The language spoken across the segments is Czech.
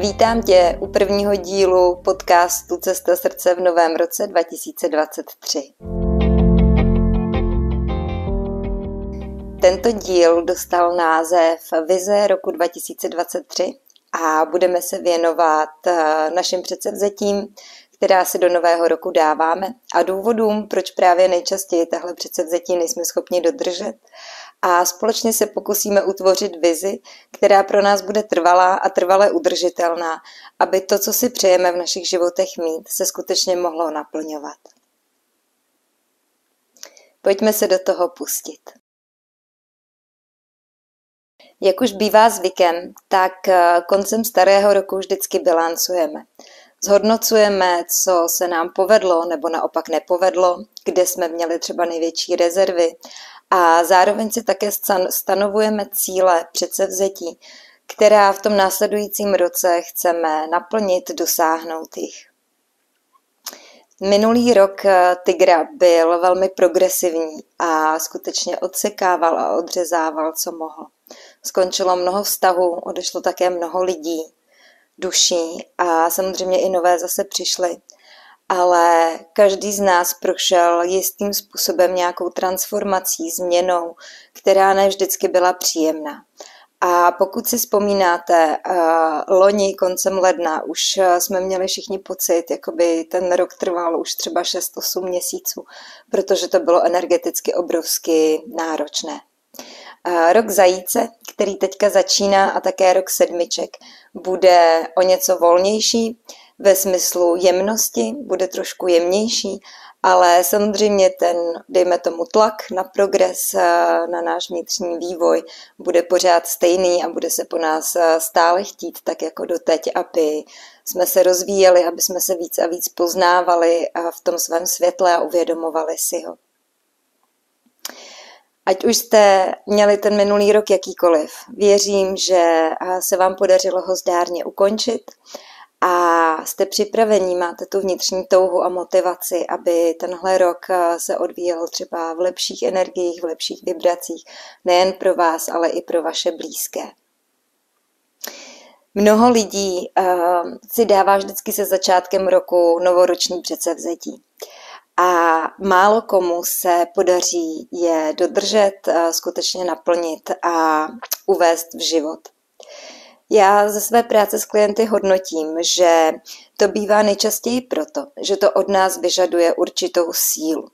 Vítám tě u prvního dílu podcastu Cesta srdce v novém roce 2023. Tento díl dostal název Vize roku 2023 a budeme se věnovat eh, našim předsevzetím, která si do nového roku dáváme a důvodům, proč právě nejčastěji tahle předsevzetí nejsme schopni dodržet a společně se pokusíme utvořit vizi, která pro nás bude trvalá a trvale udržitelná, aby to, co si přejeme v našich životech mít, se skutečně mohlo naplňovat. Pojďme se do toho pustit. Jak už bývá zvykem, tak eh, koncem starého roku vždycky bilancujeme. Zhodnocujeme, co se nám povedlo nebo naopak nepovedlo, kde jsme měli třeba největší rezervy a zároveň si také stanovujeme cíle předsevzetí, která v tom následujícím roce chceme naplnit, dosáhnout jich. Minulý rok eh, Tigra byl velmi progresivní a skutečně odsekával a odřezával, co mohl. Skončilo mnoho vztahů, odešlo také mnoho lidí, duší a samozřejmě i nové zase přišly ale každý z nás prošel jistým způsobem nějakou transformací, změnou, která ne vždycky byla příjemná. A pokud si vzpomínáte, uh, loni koncem ledna už eh, jsme měli všichni pocit, jako by ten rok trval už třeba 6-8 měsíců, protože to bylo energeticky obrovsky náročné. Uh, rok zajíce, který teďka začíná, a také rok sedmiček, bude o něco volnější, ve smyslu jemnosti, bude trošku jemnější, ale samozřejmě ten, dejme tomu, tlak na progres, eh, na náš vnitřní vývoj bude pořád stejný a bude se po nás eh, stále chtít, tak jako doteď, aby jsme se rozvíjeli, aby jsme se víc a víc poznávali v tom svém světle a uvědomovali si ho. Ať už jste měli ten minulý rok jakýkoliv, věřím, že eh, se vám podařilo ho zdárně ukončit a jste připravení, máte tu vnitřní touhu a motivaci, aby tenhle rok eh, se odvíjel třeba v lepších energiích, v lepších vibracích, nejen pro vás, ale i pro vaše blízké. Mnoho lidí uh, si dává vždycky se začátkem roku novoroční předsevzetí. A málo komu se podaří je dodržet, uh, skutečně naplnit a uvést v život. Já ze své práce s klienty hodnotím, že to bývá nejčastěji proto, že to od nás vyžaduje určitou sílu.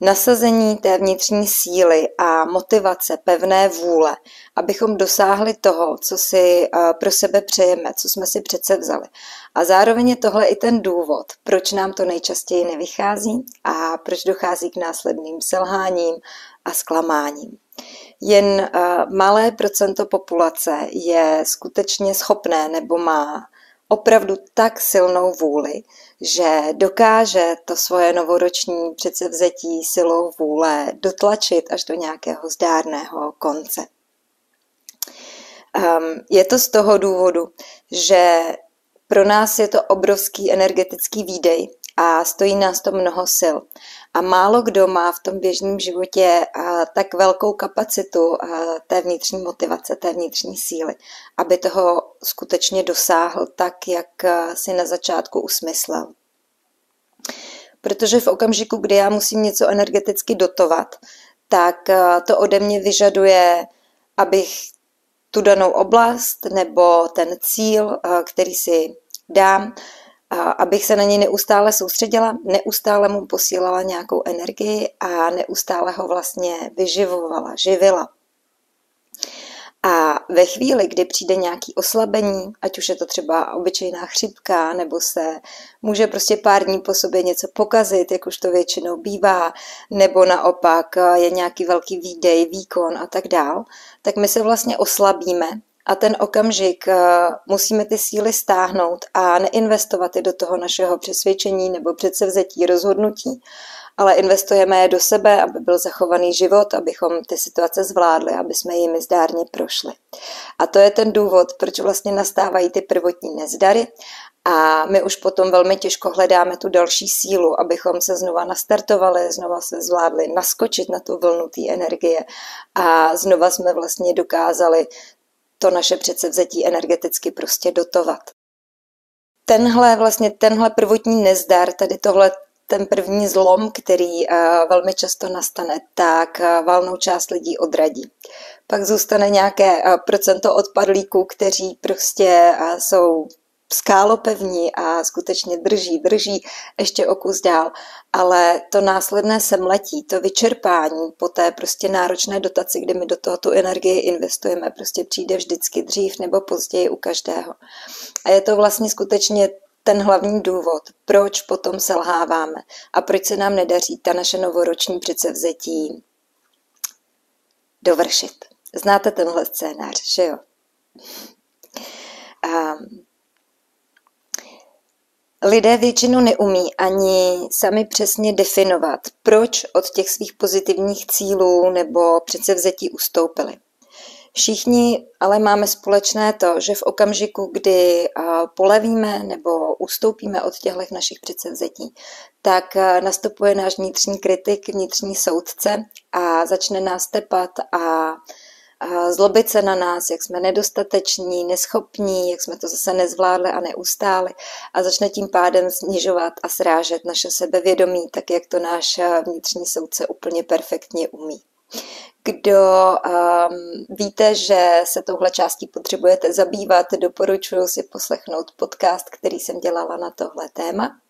Nasazení té vnitřní síly a motivace, pevné vůle, abychom dosáhli toho, co si eh, pro sebe přejeme, co jsme si přece vzali. A zároveň je tohle i ten důvod, proč nám to nejčastěji nevychází a proč dochází k následným selháním a zklamáním. Jen eh, malé procento populace je skutečně schopné nebo má opravdu tak silnou vůli, že dokáže to svoje novoroční předsevzetí silou vůle dotlačit až do nějakého zdárného konce. Um, je to z toho důvodu, že pro nás je to obrovský energetický výdej a stojí nás to mnoho sil. A málo kdo má v tom běžném životě tak velkou kapacitu té vnitřní motivace, té vnitřní síly, aby toho skutečně dosáhl tak, jak si na začátku usmyslel. Protože v okamžiku, kdy já musím něco energeticky dotovat, tak to ode mě vyžaduje, abych tu danou oblast nebo ten cíl, který si dám, a abych se na něj neustále soustředila, neustále mu posílala nějakou energii a neustále ho vlastně vyživovala, živila. A ve chvíli, kdy přijde nějaký oslabení, ať už je to třeba obyčejná chřipka, nebo se může prostě pár dní po sobě něco pokazit, jak už to většinou bývá, nebo naopak je nějaký velký výdej, výkon a tak dál, tak my se vlastně oslabíme a ten okamžik eh, musíme ty síly stáhnout a neinvestovat je do toho našeho přesvědčení nebo předsevzetí rozhodnutí, ale investujeme je do sebe, aby byl zachovaný život, abychom ty situace zvládli, aby jsme jimi zdárně prošli. A to je ten důvod, proč vlastně nastávají ty prvotní nezdary a my už potom velmi těžko hledáme tu další sílu, abychom se znova nastartovali, znova se zvládli naskočit na tu vlnu té energie a znova jsme vlastně dokázali to naše předsevzetí energeticky prostě dotovat. tenhle vlastně tenhle prvotní nezdar, tady tohle ten první zlom, který uh, velmi často nastane, tak uh, valnou část lidí odradí. Pak zůstane nějaké uh, procento odpadlíků, kteří prostě jsou skálopevní a skutečně drží, drží ještě o kus dál, ale to následné semletí, to vyčerpání po té prostě náročné dotaci, kdy my do toho tu energii investujeme, prostě přijde vždycky dřív nebo později u každého. A je to vlastně skutečně ten hlavní důvod, proč potom selháváme a proč se nám nedaří ta naše novoroční předsevzetí dovršit. Znáte tenhle scénář, že jo? Um, Lidé většinou neumí ani sami přesně definovat, proč od těch svých pozitivních cílů nebo předsevzetí ustoupili. Všichni ale máme společné to, že v okamžiku, kdy polevíme nebo ustoupíme od těchto našich předsevzetí, tak nastupuje náš vnitřní kritik, vnitřní soudce a začne nás tepat a zlobit se na nás, jak jsme nedostateční, neschopní, jak jsme to zase nezvládli a neustáli a začne tím pádem snižovat a srážet naše sebevědomí, tak jak to náš vnitřní soudce úplně perfektně umí. Kdo um, víte, že se touhle částí potřebujete zabývat, doporučuji si poslechnout podcast, který jsem dělala na tohle téma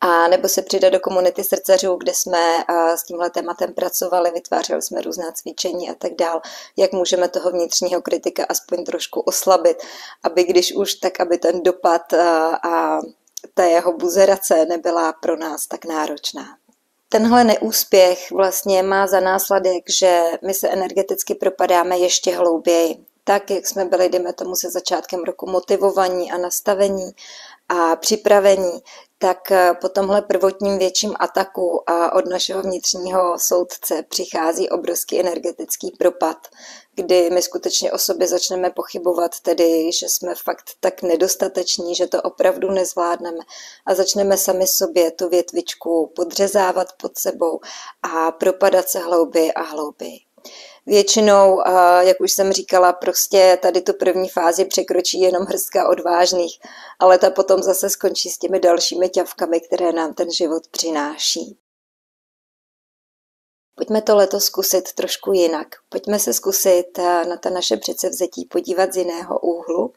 a nebo se přidat do komunity srdcařů, kde jsme s tímhle tématem pracovali, vytvářeli jsme různá cvičení a tak dál, jak můžeme toho vnitřního kritika aspoň trošku oslabit, aby když už, tak aby ten dopad a ta jeho buzerace nebyla pro nás tak náročná. Tenhle neúspěch vlastně má za následek, že my se energeticky propadáme ještě hlouběji. Tak, jak jsme byli, jdeme tomu se začátkem roku motivovaní a nastavení a připravení, tak eh, po tomhle prvotním větším ataku a od našeho vnitřního soudce přichází obrovský energetický propad, kdy my skutečně o sobě začneme pochybovat, tedy, že jsme fakt tak nedostateční, že to opravdu nezvládneme a začneme sami sobě tu větvičku podřezávat pod sebou a propadat se hlouběji a hlouběji. Většinou, jak už jsem říkala, prostě tady tu první fázi překročí jenom hrstka odvážných, ale ta potom zase skončí s těmi dalšími ťavkami, které nám ten život přináší. Pojďme to letos zkusit trošku jinak. Pojďme se zkusit na ta naše předsevzetí podívat z jiného úhlu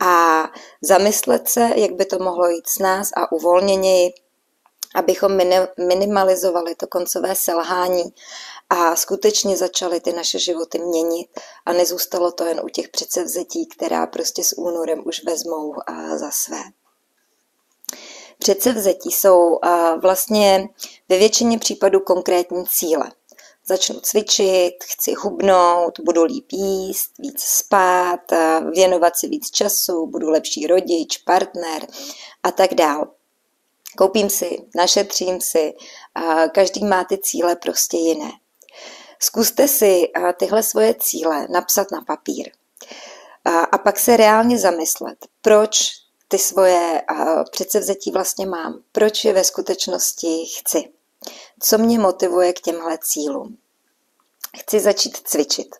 a zamyslet se, jak by to mohlo jít s nás a uvolněněji, abychom minimalizovali to koncové selhání a skutečně začaly ty naše životy měnit a nezůstalo to jen u těch předsevzetí, která prostě s únorem už vezmou za své. Předsevzetí jsou vlastně ve většině případů konkrétní cíle. Začnu cvičit, chci hubnout, budu líp jíst, víc spát, věnovat si víc času, budu lepší rodič, partner a tak dál. Koupím si, našetřím si, každý má ty cíle prostě jiné. Zkuste si tyhle svoje cíle napsat na papír a pak se reálně zamyslet, proč ty svoje předsevzetí vlastně mám, proč je ve skutečnosti chci, co mě motivuje k těmhle cílům. Chci začít cvičit.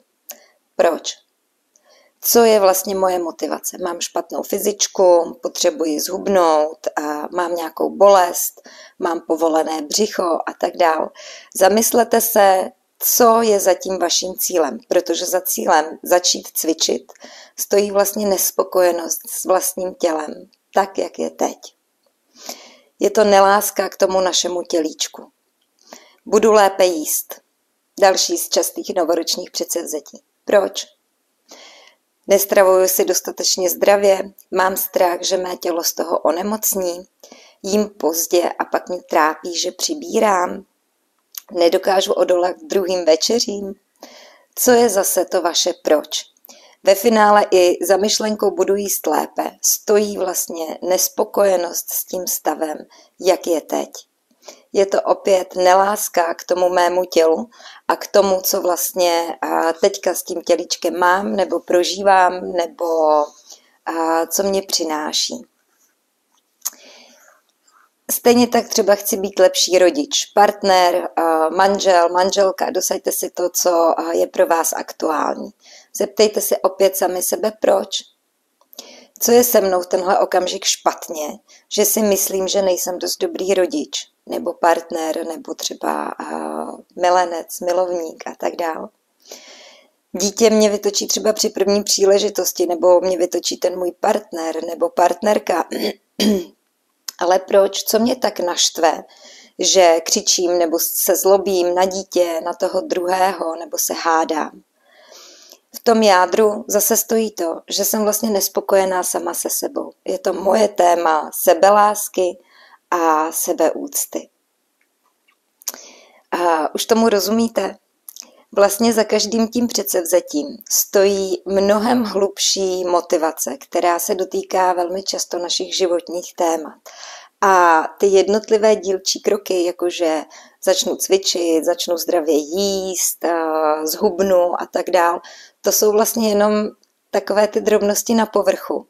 Proč? Co je vlastně moje motivace? Mám špatnou fyzičku, potřebuji zhubnout, mám nějakou bolest, mám povolené břicho a tak dál. Zamyslete se, co je zatím vaším cílem, protože za cílem začít cvičit stojí vlastně nespokojenost s vlastním tělem, tak, jak je teď. Je to neláska k tomu našemu tělíčku. Budu lépe jíst. Další z častých novoročních předsevzetí. Proč? Nestravuju si dostatečně zdravě, mám strach, že mé tělo z toho onemocní, jím pozdě a pak mě trápí, že přibírám, nedokážu odolat druhým večeřím? Co je zase to vaše proč? Ve finále i za myšlenkou budu jíst lépe stojí vlastně nespokojenost s tím stavem, jak je teď. Je to opět neláska k tomu mému tělu a k tomu, co vlastně teďka s tím tělíčkem mám, nebo prožívám, nebo co mě přináší. Stejně tak třeba chci být lepší rodič, partner, manžel, manželka, dosaďte si to, co je pro vás aktuální. Zeptejte se opět sami sebe, proč. co je se mnou v tenhle okamžik špatně, že si myslím, že nejsem dost dobrý rodič, nebo partner, nebo třeba uh, milenec, milovník a tak dále. Dítě mě vytočí třeba při první příležitosti, nebo mě vytočí ten můj partner, nebo partnerka. Ale proč? Co mě tak naštve, že křičím nebo se zlobím na dítě, na toho druhého, nebo se hádám? v tom jádru zase stojí to, že jsem vlastně nespokojená sama se sebou. Je to moje téma sebelásky a sebeúcty. A už tomu rozumíte? Vlastně za každým tím předsevzetím stojí mnohem hlubší motivace, která se dotýká velmi často našich životních témat. A ty jednotlivé dílčí kroky, jakože začnu cvičit, začnu zdravě jíst, zhubnu a tak dál, to jsou vlastně jenom takové ty drobnosti na povrchu,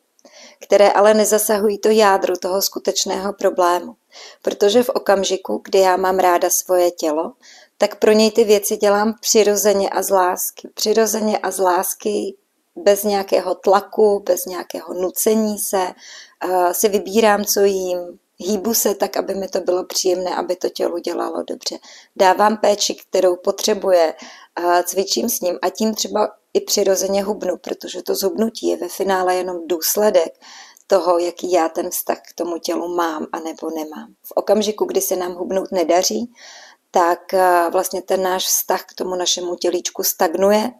které ale nezasahují to jádro toho skutečného problému. Protože v okamžiku, kdy já mám ráda svoje tělo, tak pro něj ty věci dělám přirozeně a z lásky. Přirozeně a z lásky bez nějakého tlaku, bez nějakého nucení se, si vybírám, co jím, hýbu se tak, aby mi to bylo příjemné, aby to tělo dělalo dobře. Dávám péči, kterou potřebuje, cvičím s ním a tím třeba i přirozeně hubnu, protože to zhubnutí je ve finále jenom důsledek toho, jaký já ten vztah k tomu tělu mám a nebo nemám. V okamžiku, kdy se nám hubnout nedaří, tak eh, vlastně ten náš vztah k tomu našemu tělíčku stagnuje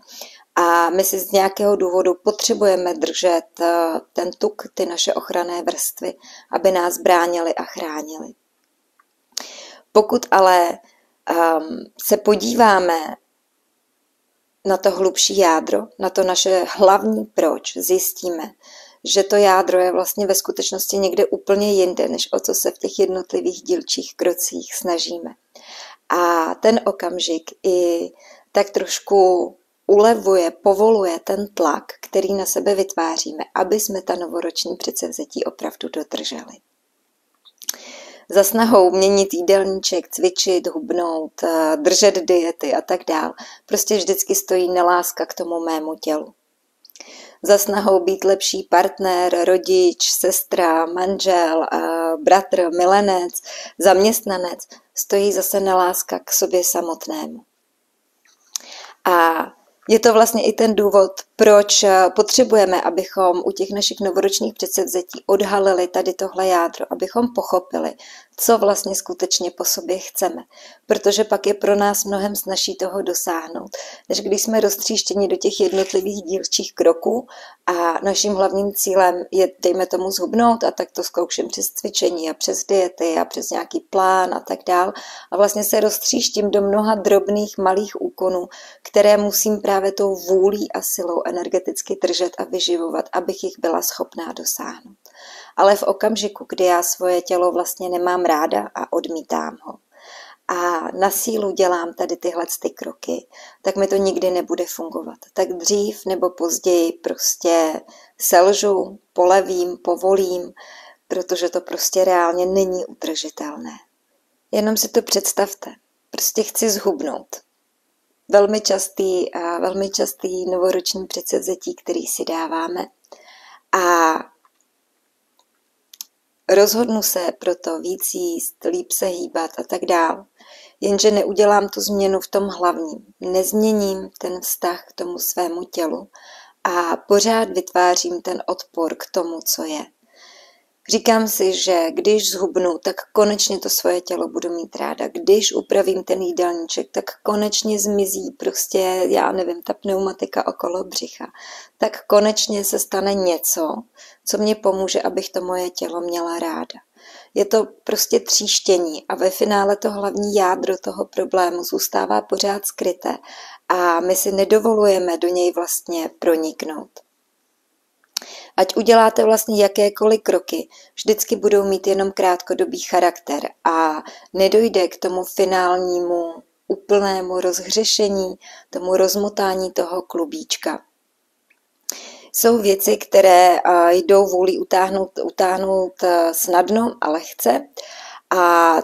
a my si z nějakého důvodu potřebujeme držet eh, ten tuk, ty naše ochranné vrstvy, aby nás bránili a chránili. Pokud ale um, se podíváme na to hlubší jádro, na to naše hlavní proč, zjistíme, že to jádro je vlastně ve skutečnosti někde úplně jinde, než o co se v těch jednotlivých dílčích krocích snažíme. A ten okamžik i tak trošku ulevuje, povoluje ten tlak, který na sebe vytváříme, aby jsme ta novoroční předsevzetí opravdu dodrželi za snahou měnit jídelníček, cvičit, hubnout, eh, držet diety a tak dál. Prostě vždycky stojí neláska k tomu mému tělu. Za snahou být lepší partner, rodič, sestra, manžel, eh, bratr, milenec, zaměstnanec, stojí zase neláska k sobě samotnému. A je to vlastně i ten důvod, proč eh, potřebujeme, abychom u těch našich novoročních předsevzetí odhalili tady tohle jádro, abychom pochopili, co vlastně skutečně po sobě chceme. Protože pak je pro nás mnohem snažší toho dosáhnout, než když jsme roztříštěni do těch jednotlivých dílčích kroků a naším hlavním cílem je, dejme tomu, zhubnout a tak to zkouším přes cvičení a přes diety a přes nějaký plán a tak dál. A vlastně se roztříštím do mnoha drobných malých úkonů, které musím právě tou vůlí a silou energeticky držet a vyživovat, abych jich byla schopná dosáhnout ale v okamžiku, kdy já svoje tělo vlastně nemám ráda a odmítám ho, a na sílu dělám tady tyhle ty kroky, tak mi to nikdy nebude fungovat. Tak dřív nebo později prostě selžu, polevím, povolím, protože to prostě reálně není udržitelné. Jenom si to představte. Prostě chci zhubnout. Velmi častý, velmi častý novoroční předsevzetí, který si dáváme. A Rozhodnu se proto víc jíst, líp se hýbat a tak dál. Jenže neudělám tu změnu v tom hlavním. Nezměním ten vztah k tomu svému tělu a pořád vytvářím ten odpor k tomu, co je. Říkám si, že když zhubnu, tak konečně to svoje tělo budu mít ráda. Když upravím ten jídelníček, tak konečně zmizí prostě, já nevím, ta pneumatika okolo břicha. Tak konečně se stane něco, co mě pomůže, abych to moje tělo měla ráda. Je to prostě tříštění a ve finále to hlavní jádro toho problému zůstává pořád skryté a my si nedovolujeme do něj vlastně proniknout. Ať uděláte vlastně jakékoliv kroky, vždycky budou mít jenom krátkodobý charakter a nedojde k tomu finálnímu úplnému rozhřešení, tomu rozmotání toho klubíčka. Jsou věci, které jdou vůli utáhnout, utáhnout snadno a lehce a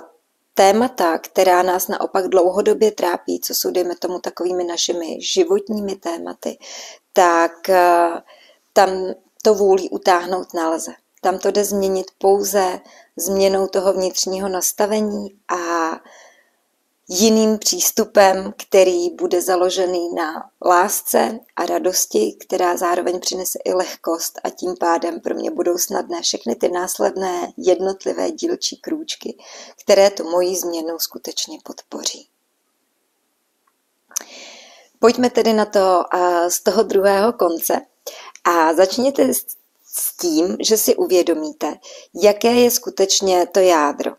témata, která nás naopak dlouhodobě trápí, co jsou, dejme tomu, takovými našimi životními tématy, tak tam to vůlí utáhnout nelze. Tam to jde změnit pouze změnou toho vnitřního nastavení a jiným přístupem, který bude založený na lásce a radosti, která zároveň přinese i lehkost a tím pádem pro mě budou snadné všechny ty následné jednotlivé dílčí krůčky, které tu moji změnu skutečně podpoří. Pojďme tedy na to z toho druhého konce a začněte s tím, že si uvědomíte, jaké je skutečně to jádro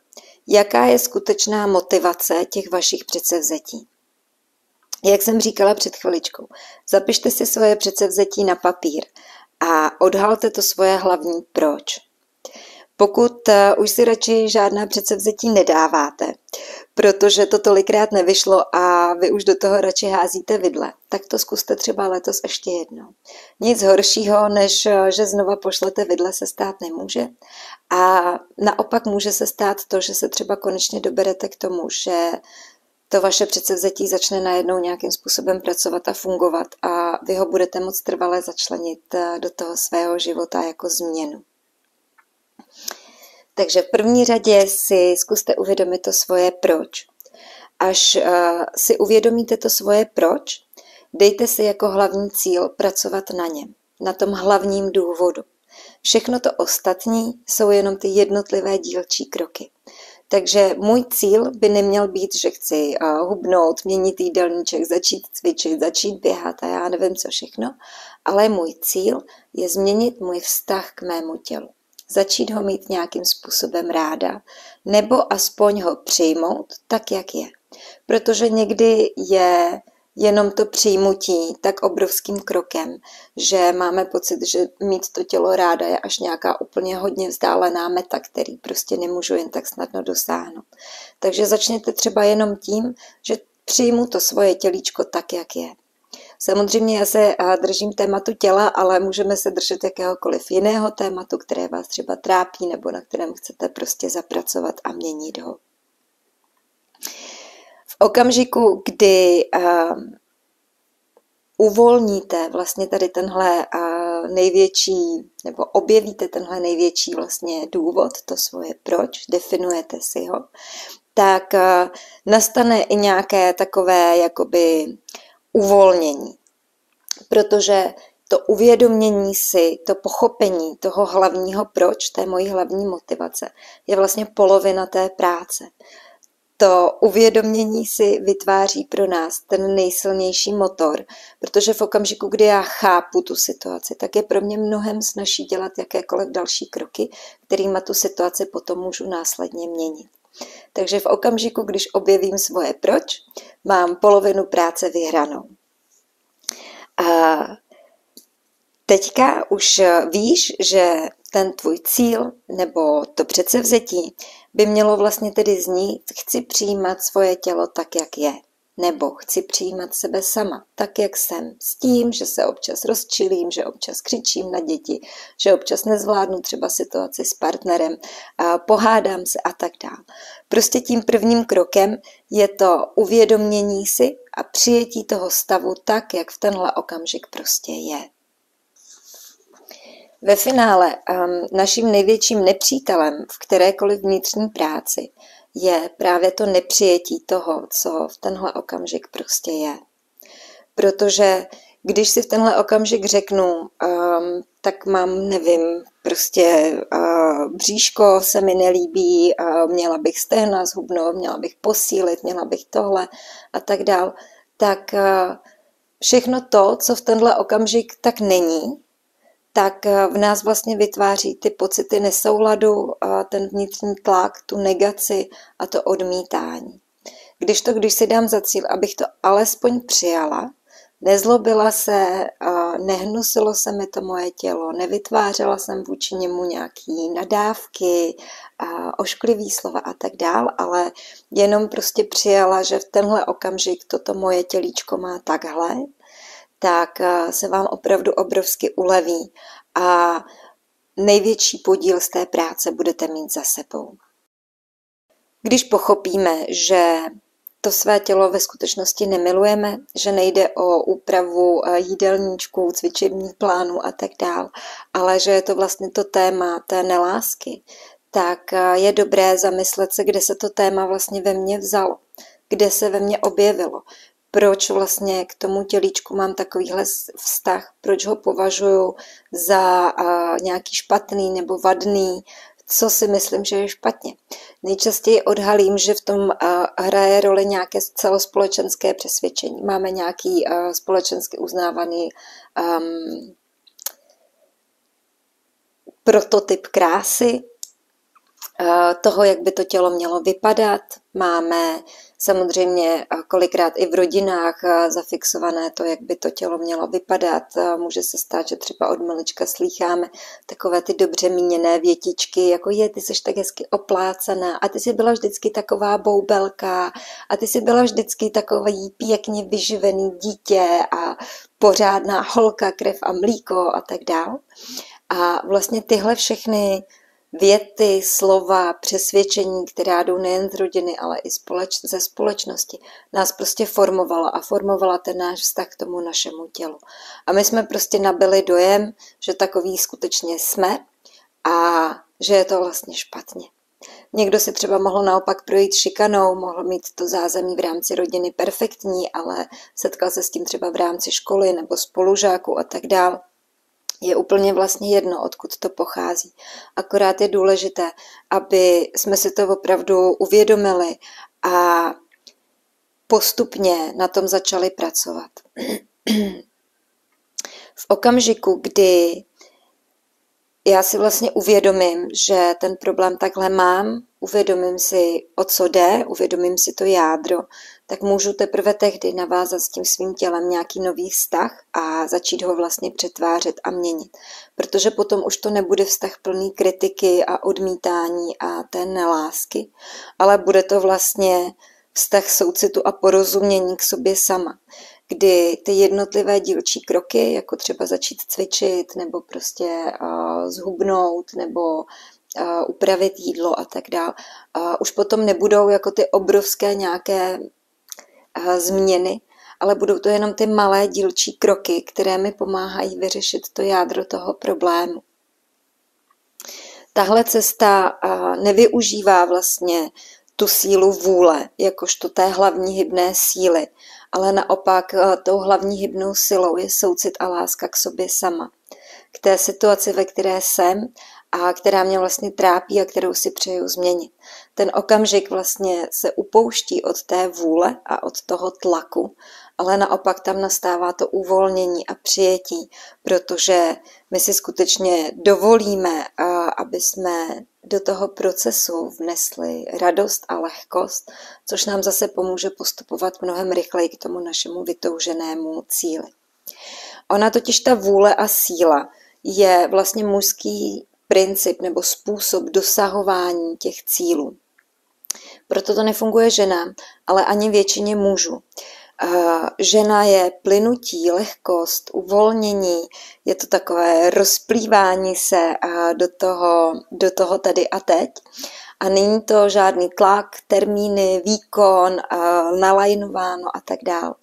jaká je skutečná motivace těch vašich předsevzetí. Jak jsem říkala před chviličkou, zapište si svoje předsevzetí na papír a odhalte to svoje hlavní proč. Pokud eh, už si radši žádná předsevzetí nedáváte, protože to tolikrát nevyšlo a vy už do toho radši házíte vidle, tak to zkuste třeba letos ještě jednou. Nic horšího, než že znova pošlete vidle, se stát nemůže. A naopak může se stát to, že se třeba konečně doberete k tomu, že to vaše předsevzetí začne najednou nějakým způsobem pracovat a fungovat a vy ho budete moct trvale začlenit eh, do toho svého života jako změnu. Takže v první řadě si zkuste uvědomit to svoje proč. Až uh, si uvědomíte to svoje proč, dejte si jako hlavní cíl pracovat na něm, na tom hlavním důvodu. Všechno to ostatní jsou jenom ty jednotlivé dílčí kroky. Takže můj cíl by neměl být, že chci uh, hubnout, měnit jídelníček, začít cvičit, začít běhat a já nevím co všechno, ale můj cíl je změnit můj vztah k mému tělu začít ho mít nějakým způsobem ráda, nebo aspoň ho přijmout tak, jak je. Protože někdy je jenom to přijmutí tak obrovským krokem, že máme pocit, že mít to tělo ráda je až nějaká úplně hodně vzdálená meta, který prostě nemůžu jen tak snadno dosáhnout. Takže začněte třeba jenom tím, že přijmu to svoje tělíčko tak, jak je. Samozřejmě já se držím tématu těla, ale můžeme se držet jakéhokoliv jiného tématu, které vás třeba trápí nebo na kterém chcete prostě zapracovat a měnit ho. V okamžiku, kdy uh, uvolníte vlastně tady tenhle uh, největší, nebo objevíte tenhle největší vlastně důvod, to svoje proč, definujete si ho, tak uh, nastane i nějaké takové jakoby uvolnění. Protože to uvědomění si, to pochopení toho hlavního proč, té mojí hlavní motivace, je vlastně polovina té práce. To uvědomění si vytváří pro nás ten nejsilnější motor, protože v okamžiku, kdy já chápu tu situaci, tak je pro mě mnohem snažší dělat jakékoliv další kroky, kterými tu situaci potom můžu následně měnit. Takže v okamžiku, když objevím svoje proč, mám polovinu práce vyhranou. A teďka už víš, že ten tvůj cíl nebo to předsevzetí by mělo vlastně tedy znít, chci přijímat svoje tělo tak, jak je. Nebo chci přijímat sebe sama, tak jak jsem, s tím, že se občas rozčilím, že občas křičím na děti, že občas nezvládnu třeba situaci s partnerem, pohádám se a tak dále. Prostě tím prvním krokem je to uvědomění si a přijetí toho stavu tak, jak v tenhle okamžik prostě je. Ve finále um, naším největším nepřítelem v kterékoliv vnitřní práci je právě to nepřijetí toho, co v tenhle okamžik prostě je. Protože když si v tenhle okamžik řeknu, um, tak mám, nevím, prostě uh, bříško se mi nelíbí, uh, měla bych stehna zhubnout, měla bych posílit, měla bych tohle a tak dál, tak uh, všechno to, co v tenhle okamžik tak není, tak eh, v nás vlastně vytváří ty pocity nesouladu, ten vnitřní tlak, tu negaci a to odmítání. Když to, když si dám za cíl, abych to alespoň přijala, nezlobila se, nehnusilo se mi to moje tělo, nevytvářela jsem vůči němu nějaký nadávky, ošklivý slova a tak dál, ale jenom prostě přijala, že v tenhle okamžik toto moje tělíčko má takhle tak eh, se vám opravdu obrovsky uleví a největší podíl z té práce budete mít za sebou. Když pochopíme, že to své tělo ve skutečnosti nemilujeme, že nejde o úpravu eh, jídelníčků, cvičební plánu a tak dál, ale že je to vlastně to téma té nelásky, tak eh, je dobré zamyslet se, kde se to téma vlastně ve mně vzalo, kde se ve mně objevilo, proč vlastně k tomu tělíčku mám takovýhle vztah, proč ho považuji za nějaký špatný nebo vadný, co si myslím, že je špatně. Nejčastěji odhalím, že v tom hraje roli nějaké celospolečenské přesvědčení. Máme nějaký společensky uznávaný um, prototyp krásy, toho, jak by to tělo mělo vypadat. Máme samozřejmě kolikrát i v rodinách zafixované to, jak by to tělo mělo vypadat. Může se stát, že třeba od malička slýcháme takové ty dobře míněné větičky, jako je, ty jsi tak hezky oplácená a ty jsi byla vždycky taková boubelka a ty jsi byla vždycky takový pěkně vyživený dítě a pořádná holka, krev a mlíko a tak dál. A vlastně tyhle všechny věty, slova, přesvědčení, která jdou nejen z rodiny, ale i společ, ze společnosti, nás prostě formovala a formovala ten náš vztah k tomu našemu tělu. A my jsme prostě nabili dojem, že takový skutečně jsme a že je to vlastně špatně. Někdo si třeba mohl naopak projít šikanou, mohl mít to zázemí v rámci rodiny perfektní, ale setkal se s tím třeba v rámci školy nebo spolužáků a tak dále je úplně vlastně jedno, odkud to pochází. Akorát je důležité, aby jsme si to opravdu uvědomili a postupně na tom začali pracovat. v okamžiku, kdy já si vlastně uvědomím, že ten problém takhle mám, uvědomím si, o co jde, uvědomím si to jádro, tak můžu teprve tehdy navázat s tím svým tělem nějaký nový vztah a začít ho vlastně přetvářet a měnit. Protože potom už to nebude vztah plný kritiky a odmítání a té nelásky, ale bude to vlastně vztah soucitu a porozumění k sobě sama kdy ty jednotlivé dílčí kroky, jako třeba začít cvičit, nebo prostě uh, zhubnout, nebo upravit jídlo a tak dále, uh, už potom nebudou jako ty obrovské nějaké změny, ale budou to jenom ty malé dílčí kroky, které mi pomáhají vyřešit to jádro toho problému. Tahle cesta nevyužívá vlastně tu sílu vůle, jakožto té hlavní hybné síly, ale naopak eh, tou hlavní hybnou silou je soucit a láska k sobě sama. K té situaci, ve které jsem a která mě vlastně trápí a kterou si přeju změnit. Ten okamžik vlastně se upouští od té vůle a od toho tlaku, ale naopak tam nastává to uvolnění a přijetí, protože my si skutečně dovolíme, aby jsme do toho procesu vnesli radost a lehkost, což nám zase pomůže postupovat mnohem rychleji k tomu našemu vytouženému cíli. Ona totiž ta vůle a síla je vlastně mužský princip nebo způsob dosahování těch cílů. Proto to nefunguje ženám, ale ani většině mužů. Žena je plynutí, lehkost, uvolnění, je to takové rozplývání se do toho, do toho tady a teď. A není to žádný tlak, termíny, výkon, nalajnováno a tak dále.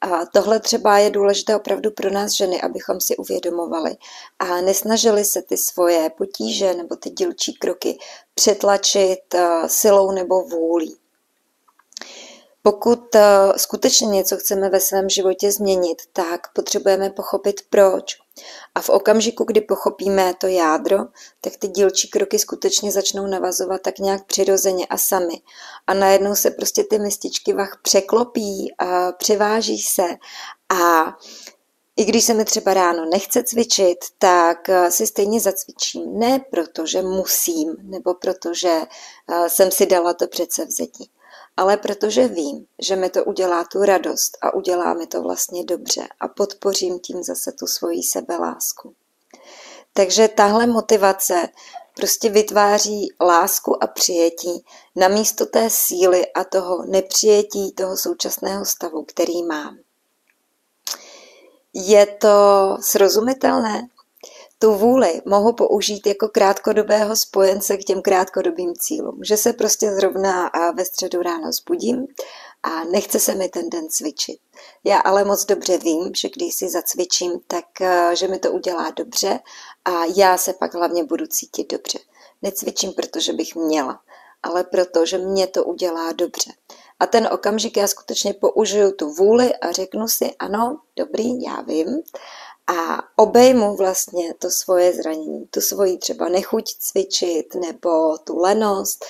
A tohle třeba je důležité opravdu pro nás ženy, abychom si uvědomovali a nesnažili se ty svoje potíže nebo ty dílčí kroky přetlačit silou nebo vůlí. Pokud eh, skutečně něco chceme ve svém životě změnit, tak potřebujeme pochopit proč. A v okamžiku, kdy pochopíme to jádro, tak ty dílčí kroky skutečně začnou navazovat tak nějak přirozeně a sami. A najednou se prostě ty mističky vach překlopí, a převáží se a i když se mi třeba ráno nechce cvičit, tak eh, si stejně zacvičím. Ne proto, že musím, nebo protože eh, jsem si dala to přece vzetí ale protože vím, že mi to udělá tu radost a udělá mi to vlastně dobře a podpořím tím zase tu svoji sebelásku. Takže tahle motivace prostě vytváří lásku a přijetí na místo té síly a toho nepřijetí toho současného stavu, který mám. Je to srozumitelné? Tu vůli mohu použít jako krátkodobého spojence k těm krátkodobým cílům. Že se prostě zrovna ve středu ráno zbudím a nechce se mi ten den cvičit. Já ale moc dobře vím, že když si zacvičím, tak že mi to udělá dobře a já se pak hlavně budu cítit dobře. Necvičím, protože bych měla, ale protože mě to udělá dobře. A ten okamžik já skutečně použiju tu vůli a řeknu si, ano, dobrý, já vím, a obejmu vlastně to svoje zranění, tu svoji třeba nechuť cvičit nebo tu lenost,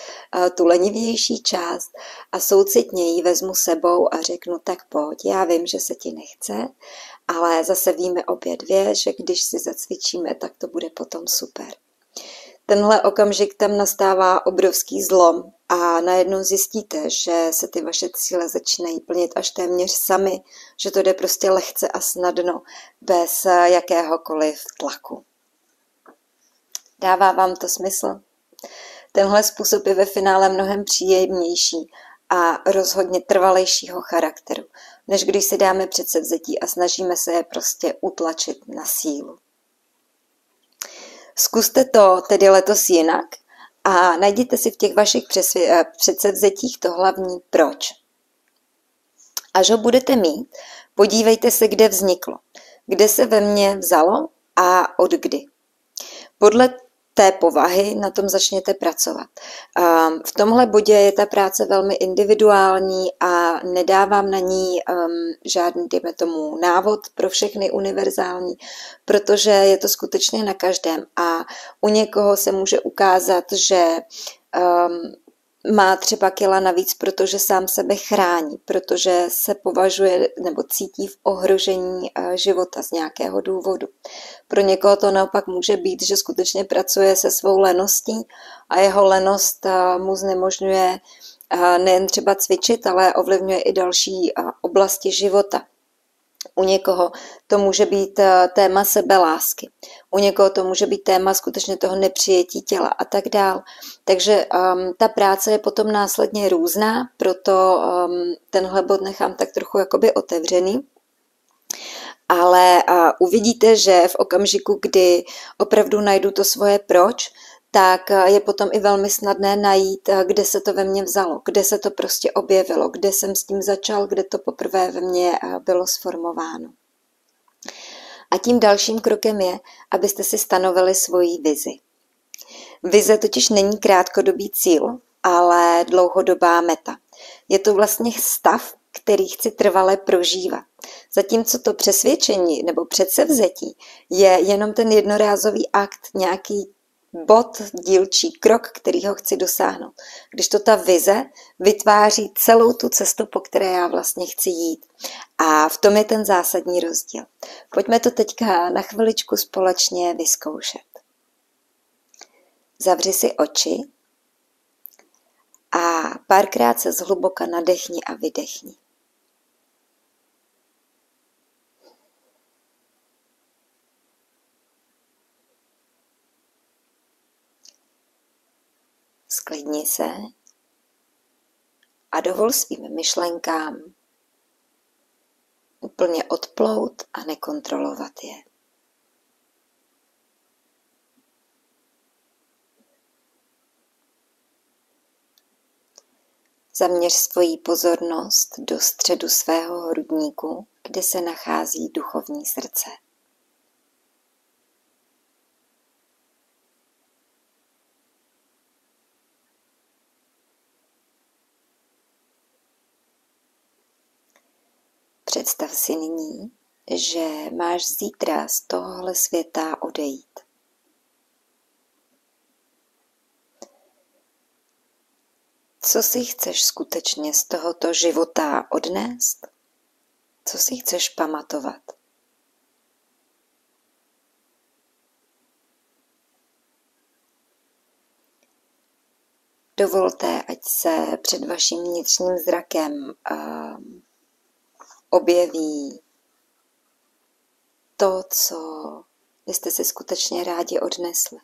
tu lenivější část a soucitně ji vezmu sebou a řeknu, tak pojď, já vím, že se ti nechce, ale zase víme obě dvě, že když si zacvičíme, tak to bude potom super. Tenhle okamžik tam nastává obrovský zlom a najednou zjistíte, že se ty vaše cíle začínají plnit až téměř sami, že to jde prostě lehce a snadno, bez jakéhokoliv tlaku. Dává vám to smysl? Tenhle způsob je ve finále mnohem příjemnější a rozhodně trvalejšího charakteru, než když si dáme předsevzetí a snažíme se je prostě utlačit na sílu. Zkuste to tedy letos jinak a najděte si v těch vašich eh, předsevzetích to hlavní proč. Až ho budete mít, podívejte se, kde vzniklo, kde se ve mně vzalo a od kdy. Podle té povahy na tom začněte pracovat. V tomhle bodě je ta práce velmi individuální a nedávám na ní um, žádný, dejme tomu, návod pro všechny univerzální, protože je to skutečně na každém a u někoho se může ukázat, že um, má třeba kila navíc, protože sám sebe chrání, protože se považuje nebo cítí v ohrožení eh, života z nějakého důvodu. Pro někoho to naopak může být, že skutečně pracuje se svou leností a jeho lenost eh, mu znemožňuje eh, nejen třeba cvičit, ale ovlivňuje i další oblasti života. U někoho to může být téma sebelásky, u někoho to může být téma skutečně toho nepřijetí těla a tak dál. Takže um, ta práce je potom následně různá, proto um, tenhle bod nechám tak trochu jakoby otevřený. Ale uh, uvidíte, že v okamžiku, kdy opravdu najdu to svoje proč, tak eh, je potom i velmi snadné najít, eh, kde se to ve mně vzalo, kde se to prostě objevilo, kde jsem s tím začal, kde to poprvé ve mně eh, bylo sformováno. A tím dalším krokem je, abyste si stanovili svoji vizi. Vize totiž není krátkodobý cíl, ale dlouhodobá meta. Je to vlastně stav, který chci trvale prožívat. Zatímco to přesvědčení nebo předsevzetí je jenom ten jednorázový akt, nějaký bod, dílčí krok, který ho chci dosáhnout. Když to ta vize vytváří celou tu cestu, po které já vlastně chci jít. A v tom je ten zásadní rozdíl. Pojďme to teďka na chviličku společně vyzkoušet. Zavři si oči a párkrát se zhluboka nadechni a vydechni. Sklidni se a dovol svým myšlenkám úplně odplout a nekontrolovat je. Zaměř svoji pozornost do středu svého hrudníku, kde se nachází duchovní srdce. Představ si nyní, že máš zítra z tohohle světa odejít. Co si chceš skutečně z tohoto života odnést? Co si chceš pamatovat? Dovolte, ať se před vaším vnitřním zrakem uh, objeví to, co byste si skutečně rádi odnesli.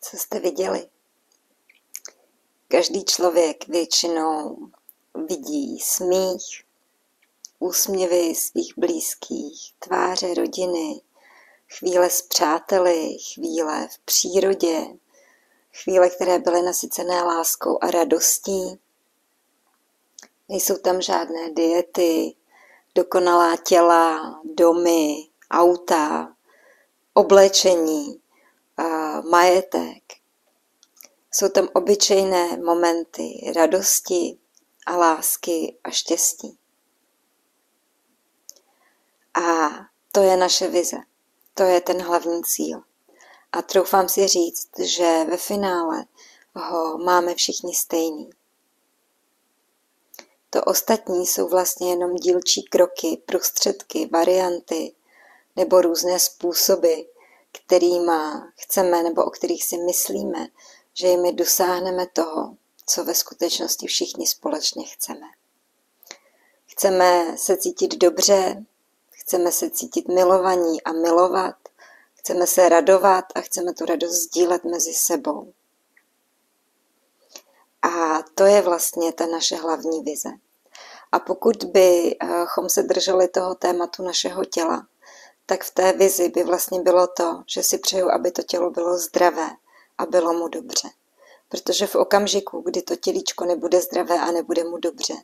Co jste viděli. Každý člověk většinou vidí smích, úsměvy svých blízkých, tváře rodiny, chvíle s přáteli, chvíle v přírodě, chvíle, které byly nasycené láskou a radostí. Nejsou tam žádné diety, dokonalá těla, domy, auta, oblečení, majetek. Jsou tam obyčejné momenty radosti a lásky a štěstí. A to je naše vize. To je ten hlavní cíl. A troufám si říct, že ve finále ho máme všichni stejný. To ostatní jsou vlastně jenom dílčí kroky, prostředky, varianty nebo různé způsoby, kterýma chceme nebo o kterých si myslíme, že jimi dosáhneme toho, co ve skutečnosti všichni společně chceme. Chceme se cítit dobře, chceme se cítit milovaní a milovat, chceme se radovat a chceme tu radost sdílet mezi sebou. A to je vlastně ta naše hlavní vize. A pokud bychom se drželi toho tématu našeho těla, tak v té vizi by vlastně bylo to, že si přeju, aby to tělo bylo zdravé a bylo mu dobře. Protože v okamžiku, kdy to tělíčko nebude zdravé a nebude mu dobře,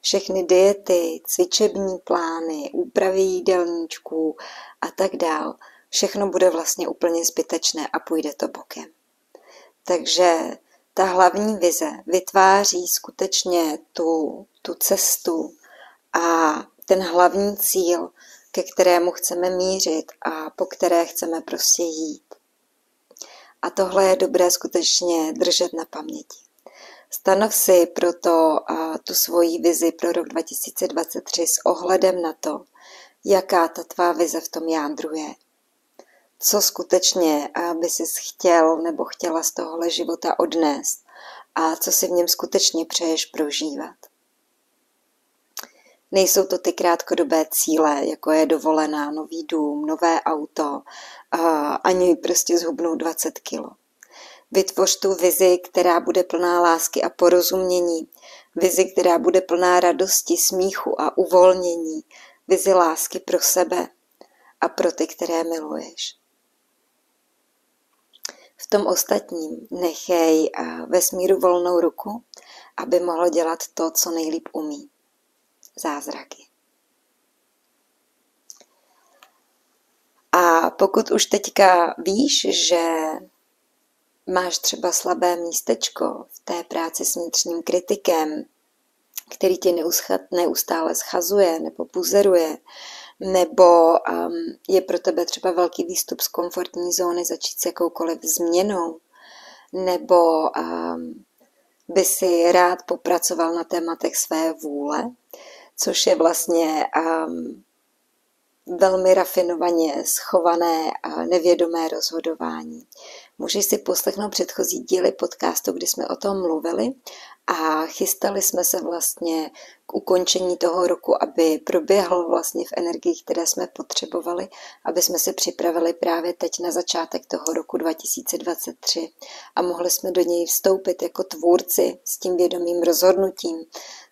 všechny diety, cvičební plány, úpravy jídelníčků a tak dál, všechno bude vlastně úplně zbytečné a půjde to bokem. Takže ta hlavní vize vytváří skutečně tu, tu cestu a ten hlavní cíl, ke kterému chceme mířit a po které chceme prostě jít. A tohle je dobré skutečně držet na paměti. Stanov si proto tu svoji vizi pro rok 2023 s ohledem na to, jaká ta tvá vize v tom jádru je. Co skutečně by si chtěl nebo chtěla z tohohle života odnést a co si v něm skutečně přeješ prožívat. Nejsou to ty krátkodobé cíle, jako je dovolená, nový dům, nové auto, ani prostě zhubnout 20 kilo. Vytvoř tu vizi, která bude plná lásky a porozumění, vizi, která bude plná radosti, smíchu a uvolnění, vizi lásky pro sebe a pro ty, které miluješ. V tom ostatním nechej vesmíru volnou ruku, aby mohlo dělat to, co nejlíp umí zázraky. A pokud už teďka víš, že máš třeba slabé místečko v té práci s vnitřním kritikem, který tě neustále schazuje nebo puzeruje, nebo um, je pro tebe třeba velký výstup z komfortní zóny začít s jakoukoliv změnou, nebo um, by si rád popracoval na tématech své vůle, což je vlastně um, velmi rafinovaně schované a nevědomé rozhodování. Můžeš si poslechnout předchozí díly podcastu, kdy jsme o tom mluvili a chystali jsme se vlastně k ukončení toho roku, aby proběhlo vlastně v energiích, které jsme potřebovali, aby jsme se připravili právě teď na začátek toho roku 2023 a mohli jsme do něj vstoupit jako tvůrci s tím vědomým rozhodnutím,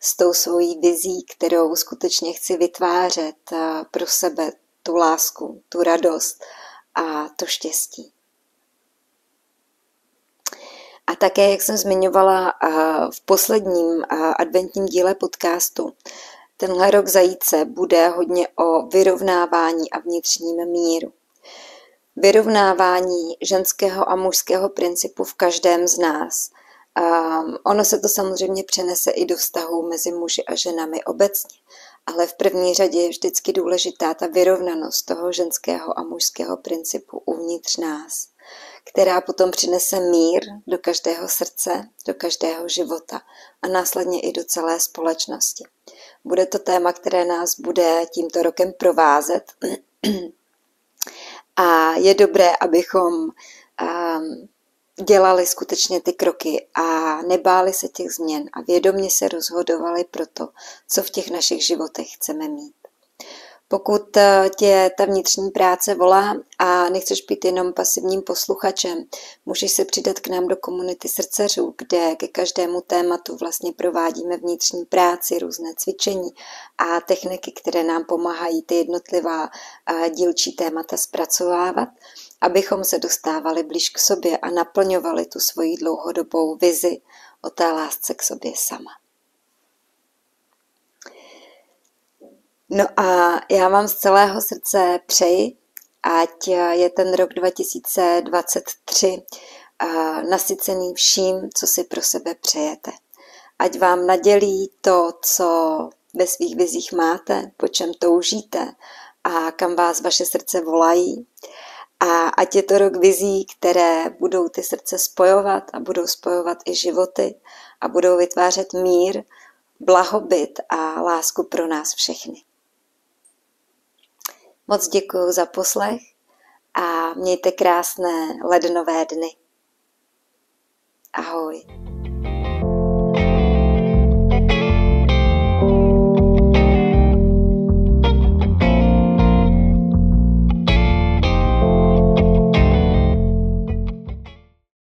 s tou svojí vizí, kterou skutečně chci vytvářet pro sebe tu lásku, tu radost a to štěstí. A také, jak jsem zmiňovala v posledním adventním díle podcastu, tenhle rok zajíce bude hodně o vyrovnávání a vnitřním míru. Vyrovnávání ženského a mužského principu v každém z nás. Um, ono se to samozřejmě přenese i do vztahu mezi muži a ženami obecně, ale v první řadě je vždycky důležitá ta vyrovnanost toho ženského a mužského principu uvnitř nás která potom přinese mír do každého srdce, do každého života a následně i do celé společnosti. Bude to téma, které nás bude tímto rokem provázet a je dobré, abychom um, dělali skutečně ty kroky a nebáli se těch změn a vědomně se rozhodovali pro to, co v těch našich životech chceme mít. Pokud eh, tě ta vnitřní práce volá a nechceš být jenom pasivním posluchačem, můžeš se přidat k nám do komunity srdcařů, kde ke každému tématu vlastně provádíme vnitřní práci, různé cvičení a techniky, které nám pomáhají ty jednotlivá eh, dílčí témata zpracovávat, abychom se dostávali blíž k sobě a naplňovali tu svoji dlouhodobou vizi o té lásce k sobě sama. No a já vám z celého srdce přeji, ať je ten rok 2023 nasycený vším, co si pro sebe přejete. Ať vám nadělí to, co ve svých vizích máte, po čem toužíte a kam vás vaše srdce volají. A ať je to rok vizí, které budou ty srdce spojovat a budou spojovat i životy a budou vytvářet mír, blahobyt a lásku pro nás všechny. Moc děkuji za poslech a mějte krásné lednové dny. Ahoj.